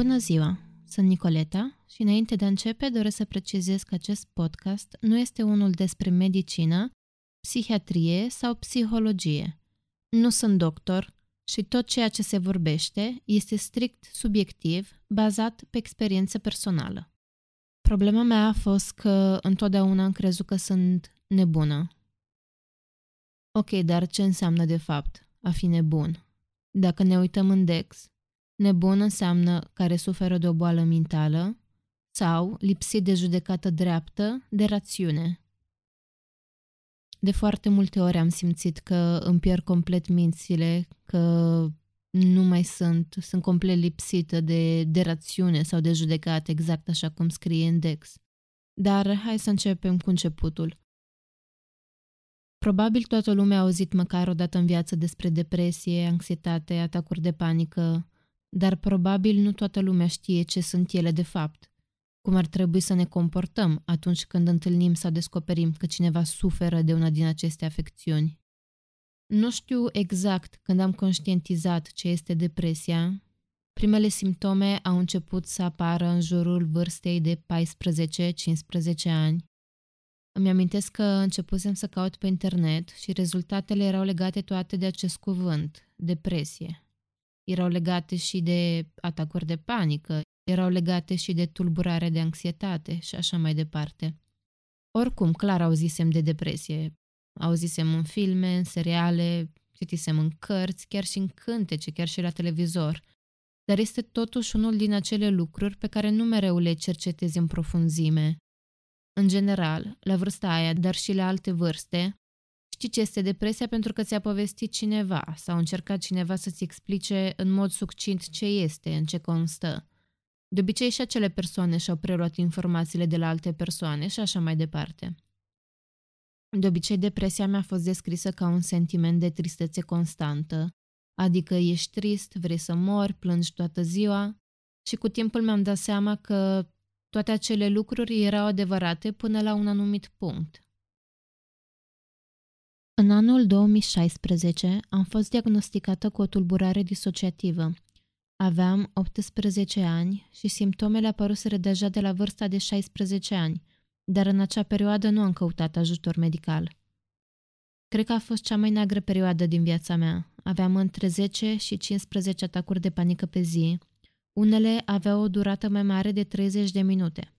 Bună ziua! Sunt Nicoleta și înainte de a începe doresc să precizez că acest podcast nu este unul despre medicină, psihiatrie sau psihologie. Nu sunt doctor și tot ceea ce se vorbește este strict subiectiv, bazat pe experiență personală. Problema mea a fost că întotdeauna am crezut că sunt nebună. Ok, dar ce înseamnă de fapt a fi nebun? Dacă ne uităm în Dex, nebun înseamnă care suferă de o boală mentală sau lipsit de judecată dreaptă, de rațiune. De foarte multe ori am simțit că îmi pierd complet mințile, că nu mai sunt, sunt complet lipsită de, de rațiune sau de judecată, exact așa cum scrie în Dex. Dar hai să începem cu începutul. Probabil toată lumea a auzit măcar o dată în viață despre depresie, anxietate, atacuri de panică, dar probabil nu toată lumea știe ce sunt ele de fapt, cum ar trebui să ne comportăm atunci când întâlnim sau descoperim că cineva suferă de una din aceste afecțiuni. Nu știu exact când am conștientizat ce este depresia. Primele simptome au început să apară în jurul vârstei de 14-15 ani. Îmi amintesc că începusem să caut pe internet și rezultatele erau legate toate de acest cuvânt, depresie. Erau legate și de atacuri de panică, erau legate și de tulburare de anxietate și așa mai departe. Oricum, clar auzisem de depresie. Auzisem în filme, în seriale, citisem în cărți, chiar și în cântece, chiar și la televizor. Dar este totuși unul din acele lucruri pe care nu mereu le cercetezi în profunzime. În general, la vârsta aia, dar și la alte vârste, știi ce este depresia pentru că ți-a povestit cineva sau a încercat cineva să-ți explice în mod succint ce este, în ce constă. De obicei și acele persoane și-au preluat informațiile de la alte persoane și așa mai departe. De obicei, depresia mea a fost descrisă ca un sentiment de tristețe constantă, adică ești trist, vrei să mori, plângi toată ziua și cu timpul mi-am dat seama că toate acele lucruri erau adevărate până la un anumit punct. În anul 2016 am fost diagnosticată cu o tulburare disociativă. Aveam 18 ani și simptomele apăruseră deja de la vârsta de 16 ani, dar în acea perioadă nu am căutat ajutor medical. Cred că a fost cea mai neagră perioadă din viața mea. Aveam între 10 și 15 atacuri de panică pe zi. Unele aveau o durată mai mare de 30 de minute.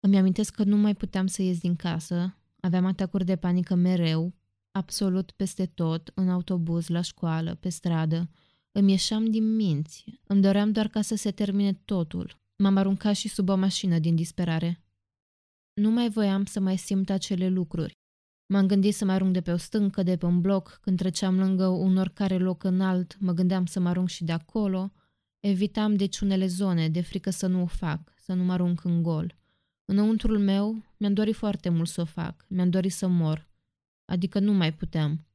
Îmi amintesc că nu mai puteam să ies din casă, aveam atacuri de panică mereu, absolut peste tot, în autobuz, la școală, pe stradă. Îmi ieșeam din minți, îmi doream doar ca să se termine totul. M-am aruncat și sub o mașină din disperare. Nu mai voiam să mai simt acele lucruri. M-am gândit să mă arunc de pe o stâncă, de pe un bloc, când treceam lângă un oricare loc înalt, mă gândeam să mă arunc și de acolo. Evitam deci unele zone, de frică să nu o fac, să nu mă arunc în gol. Înăuntrul meu mi-am dorit foarte mult să o fac, mi-am dorit să mor. Adică nu mai puteam.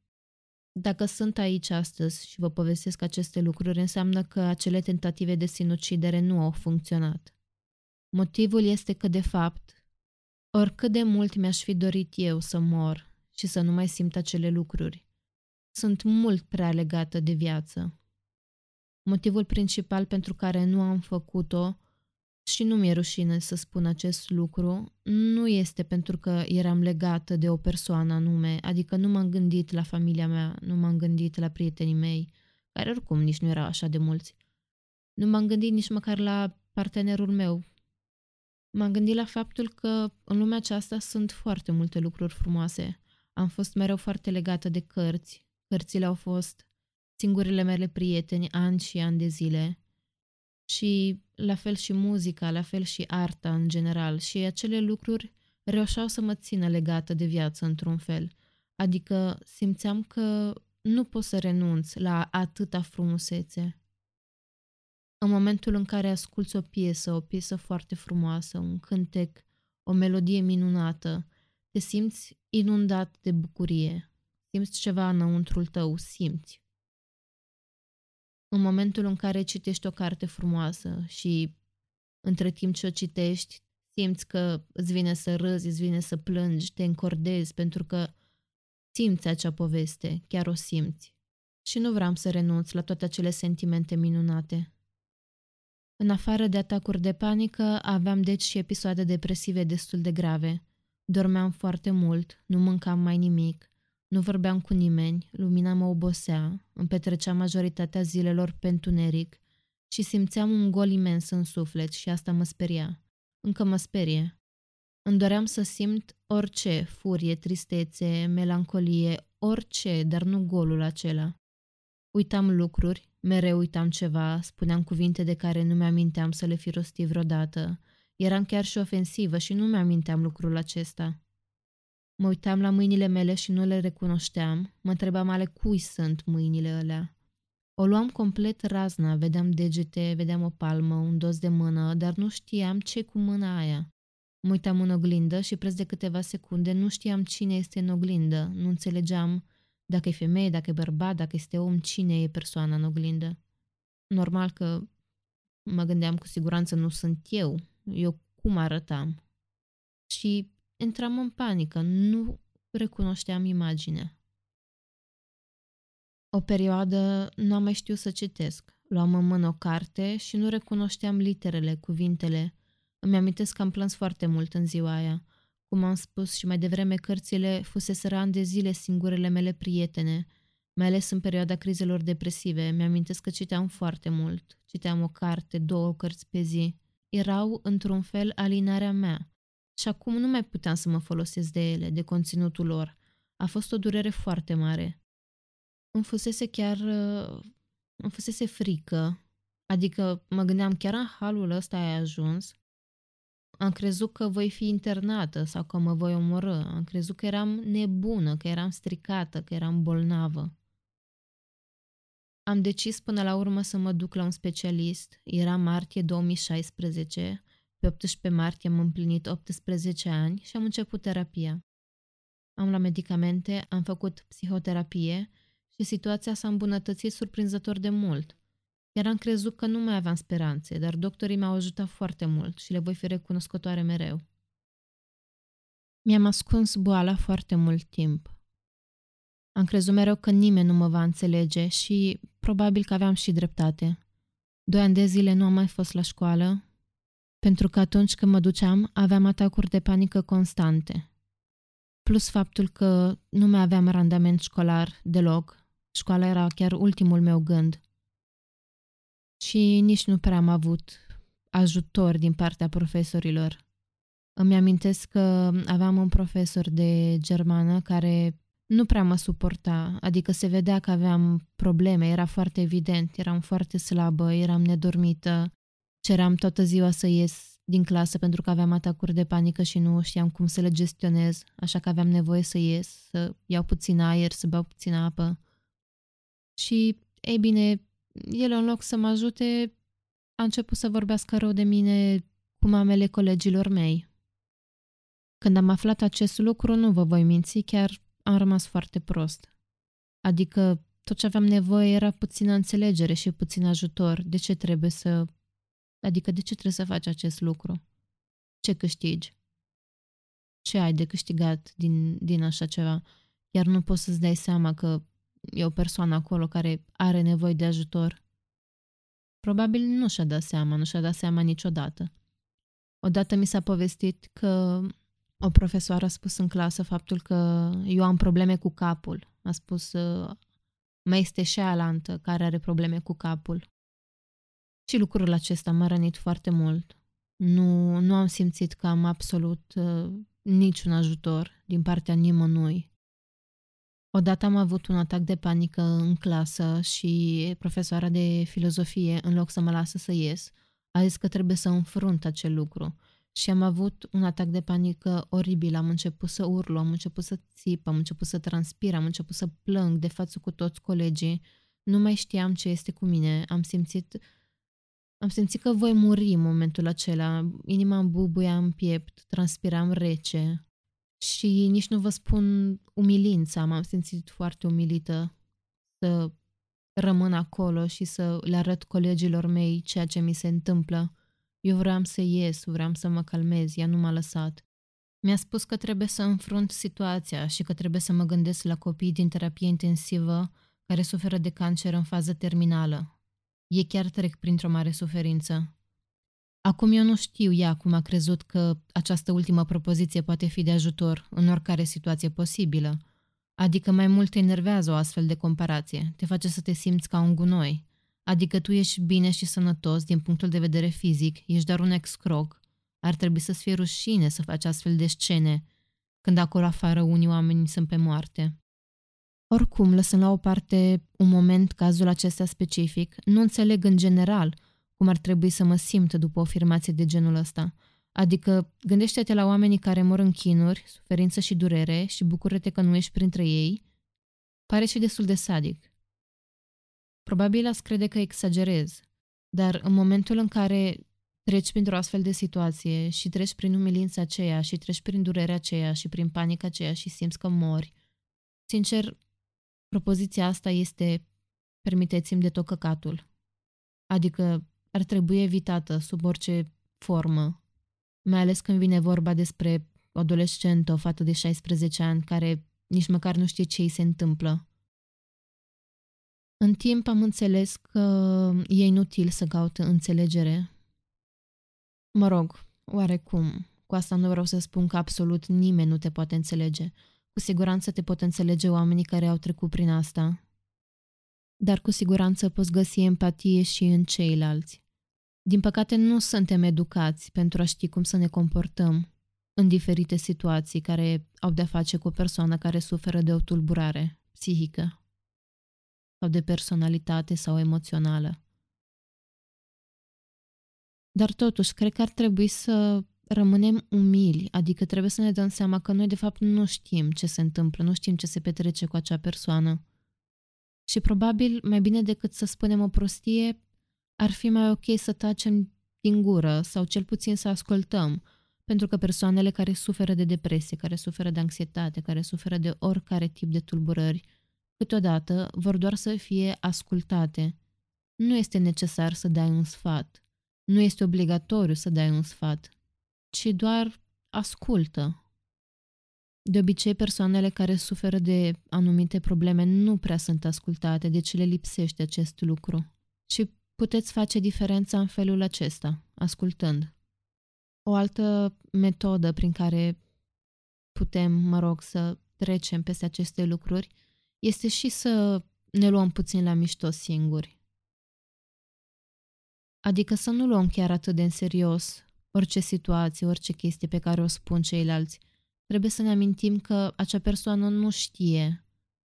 Dacă sunt aici astăzi și vă povestesc aceste lucruri, înseamnă că acele tentative de sinucidere nu au funcționat. Motivul este că, de fapt, Oricât de mult mi-aș fi dorit eu să mor și să nu mai simt acele lucruri, sunt mult prea legată de viață. Motivul principal pentru care nu am făcut-o și nu mi-e rușine să spun acest lucru, nu este pentru că eram legată de o persoană anume, adică nu m-am gândit la familia mea, nu m-am gândit la prietenii mei, care oricum nici nu erau așa de mulți. Nu m-am gândit nici măcar la partenerul meu, M-am gândit la faptul că în lumea aceasta sunt foarte multe lucruri frumoase. Am fost mereu foarte legată de cărți. Cărțile au fost singurile mele prieteni ani și ani de zile. Și la fel și muzica, la fel și arta în general. Și acele lucruri reușeau să mă țină legată de viață într-un fel. Adică simțeam că nu pot să renunț la atâta frumusețe. În momentul în care asculți o piesă, o piesă foarte frumoasă, un cântec, o melodie minunată, te simți inundat de bucurie, simți ceva înăuntrul tău, simți. În momentul în care citești o carte frumoasă și între timp ce o citești, simți că îți vine să râzi, îți vine să plângi, te încordezi pentru că simți acea poveste, chiar o simți. Și nu vreau să renunț la toate acele sentimente minunate. În afară de atacuri de panică, aveam deci și episoade depresive destul de grave. Dormeam foarte mult, nu mâncam mai nimic, nu vorbeam cu nimeni, lumina mă obosea, îmi petreceam majoritatea zilelor pe întuneric și simțeam un gol imens în suflet și asta mă speria. Încă mă sperie. Îmi doream să simt orice, furie, tristețe, melancolie, orice, dar nu golul acela. Uitam lucruri, mereu uitam ceva, spuneam cuvinte de care nu mi-aminteam să le fi rostit vreodată. Eram chiar și ofensivă și nu mi-aminteam lucrul acesta. Mă uitam la mâinile mele și nu le recunoșteam, mă întrebam ale cui sunt mâinile alea. O luam complet razna, vedeam degete, vedeam o palmă, un dos de mână, dar nu știam ce cu mâna aia. Mă uitam în oglindă și preț de câteva secunde nu știam cine este în oglindă, nu înțelegeam dacă e femeie, dacă e bărbat, dacă este om, cine e persoana în oglindă. Normal că mă gândeam cu siguranță nu sunt eu, eu cum arătam. Și intram în panică, nu recunoșteam imaginea. O perioadă nu am mai știut să citesc. Luam în mână o carte și nu recunoșteam literele, cuvintele. Îmi amintesc că am plâns foarte mult în ziua aia. Cum am spus și mai devreme, cărțile fusese ani de zile singurele mele prietene, mai ales în perioada crizelor depresive. Mi-amintesc că citeam foarte mult. Citeam o carte, două cărți pe zi. Erau, într-un fel, alinarea mea. Și acum nu mai puteam să mă folosesc de ele, de conținutul lor. A fost o durere foarte mare. Îmi fusese chiar... Uh, îmi fusese frică. Adică mă gândeam chiar în halul ăsta ai ajuns am crezut că voi fi internată sau că mă voi omorâ. Am crezut că eram nebună, că eram stricată, că eram bolnavă. Am decis până la urmă să mă duc la un specialist. Era martie 2016. Pe 18 martie am împlinit 18 ani și am început terapia. Am la medicamente, am făcut psihoterapie și situația s-a îmbunătățit surprinzător de mult. Chiar am crezut că nu mai aveam speranțe, dar doctorii m-au ajutat foarte mult și le voi fi recunoscătoare mereu. Mi-am ascuns boala foarte mult timp. Am crezut mereu că nimeni nu mă va înțelege și probabil că aveam și dreptate. Doi ani de zile nu am mai fost la școală, pentru că atunci când mă duceam aveam atacuri de panică constante. Plus faptul că nu mai aveam randament școlar deloc. Școala era chiar ultimul meu gând și nici nu prea am avut ajutor din partea profesorilor. Îmi amintesc că aveam un profesor de germană care nu prea mă suporta, adică se vedea că aveam probleme, era foarte evident, eram foarte slabă, eram nedormită, ceream toată ziua să ies din clasă pentru că aveam atacuri de panică și nu știam cum să le gestionez, așa că aveam nevoie să ies, să iau puțin aer, să beau puțin apă. Și, ei bine, el în loc să mă ajute, a început să vorbească rău de mine cu mamele colegilor mei. Când am aflat acest lucru, nu vă voi minți, chiar am rămas foarte prost. Adică tot ce aveam nevoie era puțină înțelegere și puțin ajutor. De ce trebuie să... Adică de ce trebuie să faci acest lucru? Ce câștigi? Ce ai de câștigat din, din așa ceva? Iar nu poți să-ți dai seama că e o persoană acolo care are nevoie de ajutor. Probabil nu și-a dat seama, nu și-a dat seama niciodată. Odată mi s-a povestit că o profesoară a spus în clasă faptul că eu am probleme cu capul. A spus, mai este și alantă care are probleme cu capul. Și lucrul acesta m-a rănit foarte mult. Nu, nu am simțit că am absolut uh, niciun ajutor din partea nimănui. Odată am avut un atac de panică în clasă și profesoara de filozofie, în loc să mă lasă să ies, a zis că trebuie să înfrunt acel lucru. Și am avut un atac de panică oribil, am început să urlu, am început să țip, am început să transpir, am început să plâng de față cu toți colegii. Nu mai știam ce este cu mine, am simțit am simțit că voi muri în momentul acela. Inima îmi bubuia în piept, transpiram rece. Și nici nu vă spun umilința, m-am simțit foarte umilită să rămân acolo și să le arăt colegilor mei ceea ce mi se întâmplă. Eu vreau să ies, vreau să mă calmez, ea nu m-a lăsat. Mi-a spus că trebuie să înfrunt situația și că trebuie să mă gândesc la copii din terapie intensivă care suferă de cancer în fază terminală. Ei chiar trec printr-o mare suferință. Acum eu nu știu ea cum a crezut că această ultimă propoziție poate fi de ajutor în oricare situație posibilă. Adică mai mult te enervează o astfel de comparație, te face să te simți ca un gunoi. Adică tu ești bine și sănătos din punctul de vedere fizic, ești doar un excroc. Ar trebui să-ți fie rușine să faci astfel de scene, când acolo afară unii oameni sunt pe moarte. Oricum, lăsând la o parte un moment cazul acesta specific, nu înțeleg în general cum ar trebui să mă simt după o afirmație de genul ăsta. Adică, gândește-te la oamenii care mor în chinuri, suferință și durere și bucură-te că nu ești printre ei. Pare și destul de sadic. Probabil ați crede că exagerez, dar în momentul în care treci printr-o astfel de situație și treci prin umilința aceea și treci prin durerea aceea și prin panica aceea și simți că mori, sincer, propoziția asta este permiteți-mi de tot căcatul. Adică ar trebui evitată sub orice formă, mai ales când vine vorba despre o adolescentă, o fată de 16 ani care nici măcar nu știe ce îi se întâmplă. În timp am înțeles că e inutil să caut înțelegere. Mă rog, oarecum, cu asta nu vreau să spun că absolut nimeni nu te poate înțelege. Cu siguranță te pot înțelege oamenii care au trecut prin asta. Dar cu siguranță poți găsi empatie și în ceilalți. Din păcate, nu suntem educați pentru a ști cum să ne comportăm în diferite situații care au de-a face cu o persoană care suferă de o tulburare psihică sau de personalitate sau emoțională. Dar totuși, cred că ar trebui să rămânem umili, adică trebuie să ne dăm seama că noi de fapt nu știm ce se întâmplă, nu știm ce se petrece cu acea persoană. Și probabil, mai bine decât să spunem o prostie, ar fi mai ok să tacem din gură sau cel puțin să ascultăm, pentru că persoanele care suferă de depresie, care suferă de anxietate, care suferă de oricare tip de tulburări, câteodată vor doar să fie ascultate. Nu este necesar să dai un sfat. Nu este obligatoriu să dai un sfat, ci doar ascultă. De obicei, persoanele care suferă de anumite probleme nu prea sunt ascultate, deci le lipsește acest lucru. Și puteți face diferența în felul acesta, ascultând. O altă metodă prin care putem, mă rog, să trecem peste aceste lucruri este și să ne luăm puțin la mișto singuri. Adică să nu luăm chiar atât de în serios orice situație, orice chestie pe care o spun ceilalți. Trebuie să ne amintim că acea persoană nu știe,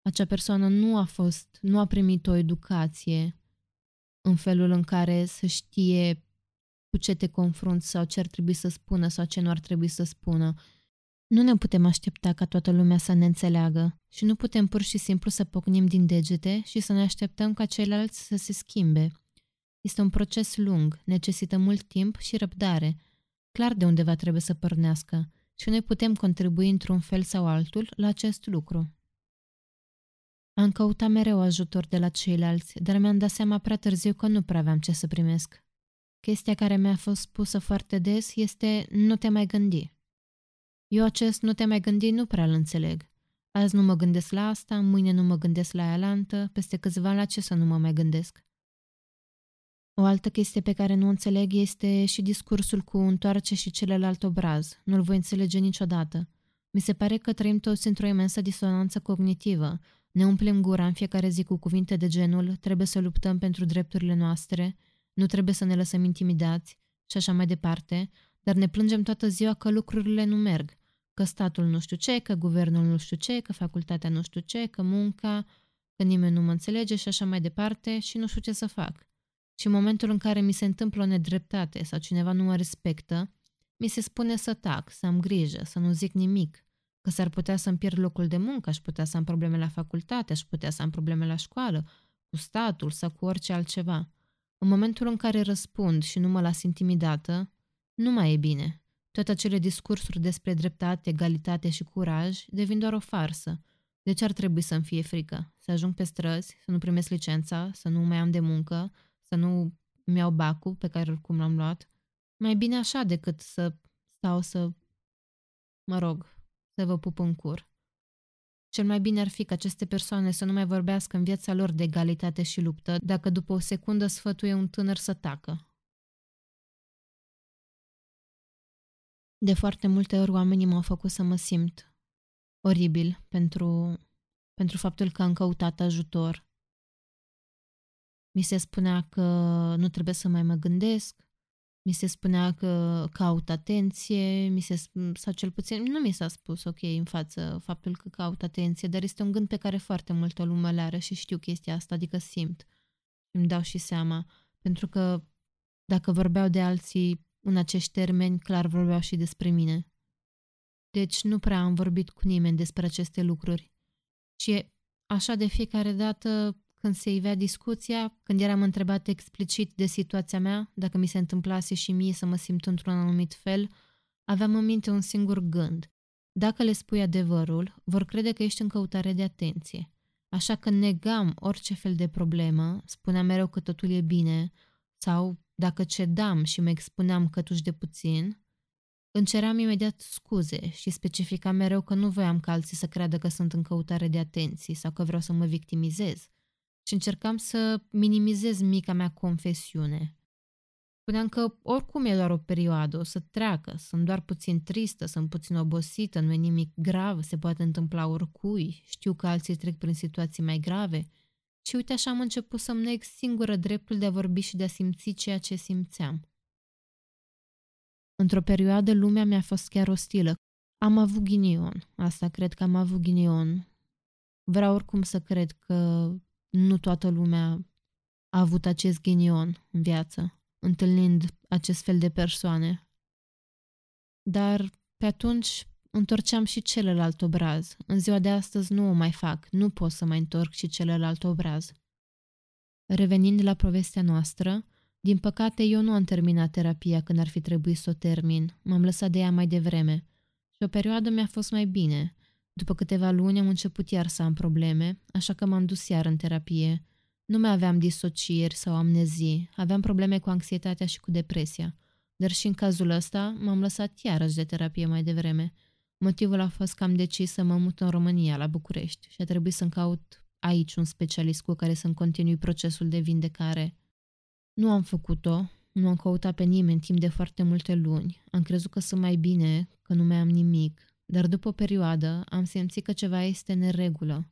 acea persoană nu a fost, nu a primit o educație în felul în care să știe cu ce te confrunți sau ce ar trebui să spună sau ce nu ar trebui să spună. Nu ne putem aștepta ca toată lumea să ne înțeleagă și nu putem pur și simplu să pocnim din degete și să ne așteptăm ca ceilalți să se schimbe. Este un proces lung, necesită mult timp și răbdare. Clar de undeva trebuie să pornească și noi putem contribui într-un fel sau altul la acest lucru. Am căutat mereu ajutor de la ceilalți, dar mi-am dat seama prea târziu că nu prea aveam ce să primesc. Chestia care mi-a fost spusă foarte des este nu te mai gândi. Eu acest nu te mai gândi nu prea îl înțeleg. Azi nu mă gândesc la asta, mâine nu mă gândesc la aia peste câțiva la ce să nu mă mai gândesc. O altă chestie pe care nu înțeleg este și discursul cu întoarce și celălalt obraz. Nu-l voi înțelege niciodată. Mi se pare că trăim toți într-o imensă disonanță cognitivă. Ne umplem gura în fiecare zi cu cuvinte de genul trebuie să luptăm pentru drepturile noastre, nu trebuie să ne lăsăm intimidați și așa mai departe, dar ne plângem toată ziua că lucrurile nu merg, că statul nu știu ce, că guvernul nu știu ce, că facultatea nu știu ce, că munca, că nimeni nu mă înțelege și așa mai departe și nu știu ce să fac. Și în momentul în care mi se întâmplă o nedreptate sau cineva nu mă respectă, mi se spune să tac, să am grijă, să nu zic nimic, că s-ar putea să-mi pierd locul de muncă, aș putea să am probleme la facultate, aș putea să am probleme la școală, cu statul sau cu orice altceva. În momentul în care răspund și nu mă las intimidată, nu mai e bine. Toate acele discursuri despre dreptate, egalitate și curaj devin doar o farsă. De ce ar trebui să-mi fie frică? Să ajung pe străzi, să nu primesc licența, să nu mai am de muncă, să nu mi iau bacul pe care oricum l-am luat. Mai bine așa decât să stau să, mă rog, să vă pup în cur. Cel mai bine ar fi ca aceste persoane să nu mai vorbească în viața lor de egalitate și luptă, dacă după o secundă sfătuie un tânăr să tacă. De foarte multe ori oamenii m-au făcut să mă simt oribil pentru, pentru faptul că am căutat ajutor. Mi se spunea că nu trebuie să mai mă gândesc, mi se spunea că caut atenție, mi se, sau cel puțin nu mi s-a spus ok în față faptul că caut atenție, dar este un gând pe care foarte multă lume le are și știu chestia asta, adică simt. Îmi dau și seama, pentru că dacă vorbeau de alții în acești termeni, clar vorbeau și despre mine. Deci nu prea am vorbit cu nimeni despre aceste lucruri. Și așa de fiecare dată când se ivea discuția, când eram întrebat explicit de situația mea, dacă mi se întâmplase și mie să mă simt într-un anumit fel, aveam în minte un singur gând. Dacă le spui adevărul, vor crede că ești în căutare de atenție. Așa că negam orice fel de problemă, spuneam mereu că totul e bine, sau dacă cedam și mă expuneam cătuși de puțin, înceream imediat scuze și specificam mereu că nu voiam ca alții să creadă că sunt în căutare de atenție sau că vreau să mă victimizez și încercam să minimizez mica mea confesiune. Spuneam că oricum e doar o perioadă, o să treacă, sunt doar puțin tristă, sunt puțin obosită, nu e nimic grav, se poate întâmpla oricui, știu că alții trec prin situații mai grave. Și uite așa am început să-mi neg singură dreptul de a vorbi și de a simți ceea ce simțeam. Într-o perioadă lumea mi-a fost chiar ostilă. Am avut ghinion, asta cred că am avut ghinion. Vreau oricum să cred că nu toată lumea a avut acest ghinion în viață, întâlnind acest fel de persoane. Dar pe atunci întorceam și celălalt obraz. În ziua de astăzi nu o mai fac, nu pot să mai întorc și celălalt obraz. Revenind la povestea noastră, din păcate eu nu am terminat terapia când ar fi trebuit să o termin. M-am lăsat de ea mai devreme. Și o perioadă mi-a fost mai bine, după câteva luni am început iar să am probleme, așa că m-am dus iar în terapie. Nu mai aveam disocieri sau amnezii, aveam probleme cu anxietatea și cu depresia. Dar și în cazul ăsta m-am lăsat iarăși de terapie mai devreme. Motivul a fost că am decis să mă mut în România, la București, și a trebuit să-mi caut aici un specialist cu care să-mi continui procesul de vindecare. Nu am făcut-o, nu am căutat pe nimeni timp de foarte multe luni. Am crezut că sunt mai bine, că nu mai am nimic, dar după o perioadă am simțit că ceva este neregulă.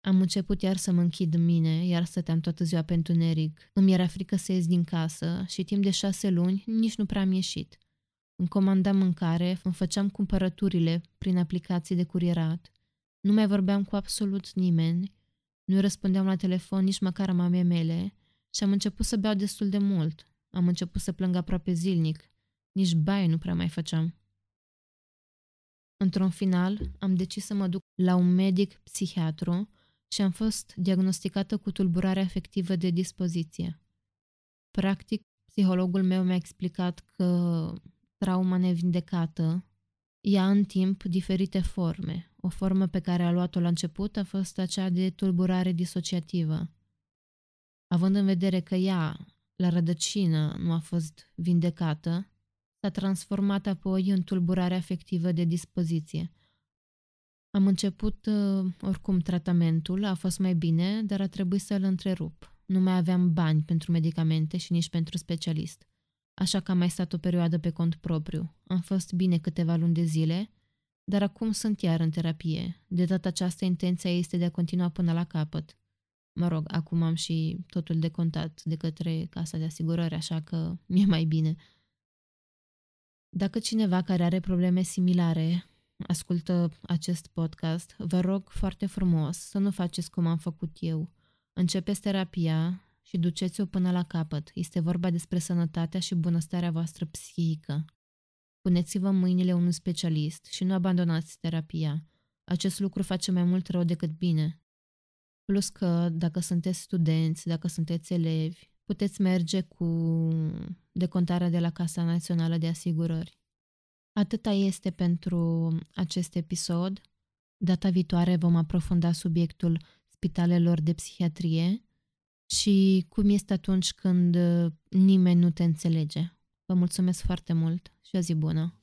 Am început iar să mă închid în mine, iar stăteam toată ziua pe întuneric. Îmi era frică să ies din casă și timp de șase luni nici nu prea am ieșit. Îmi comandam mâncare, îmi făceam cumpărăturile prin aplicații de curierat. Nu mai vorbeam cu absolut nimeni, nu răspundeam la telefon nici măcar mamei mele și am început să beau destul de mult. Am început să plâng aproape zilnic. Nici baie nu prea mai făceam. Într-un final, am decis să mă duc la un medic psihiatru și am fost diagnosticată cu tulburare afectivă de dispoziție. Practic, psihologul meu mi-a explicat că trauma nevindecată ia în timp diferite forme. O formă pe care a luat-o la început a fost acea de tulburare disociativă. Având în vedere că ea, la rădăcină, nu a fost vindecată, s-a transformat apoi în tulburare afectivă de dispoziție. Am început uh, oricum tratamentul, a fost mai bine, dar a trebuit să-l întrerup. Nu mai aveam bani pentru medicamente și nici pentru specialist. Așa că am mai stat o perioadă pe cont propriu. Am fost bine câteva luni de zile, dar acum sunt iar în terapie. De data aceasta intenția este de a continua până la capăt. Mă rog, acum am și totul decontat de către casa de asigurări, așa că mi-e mai bine. Dacă cineva care are probleme similare ascultă acest podcast, vă rog foarte frumos să nu faceți cum am făcut eu. Începeți terapia și duceți-o până la capăt. Este vorba despre sănătatea și bunăstarea voastră psihică. Puneți-vă mâinile unui specialist și nu abandonați terapia. Acest lucru face mai mult rău decât bine. Plus că dacă sunteți studenți, dacă sunteți elevi, puteți merge cu decontarea de la Casa Națională de Asigurări. Atâta este pentru acest episod. Data viitoare vom aprofunda subiectul spitalelor de psihiatrie și cum este atunci când nimeni nu te înțelege. Vă mulțumesc foarte mult și o zi bună!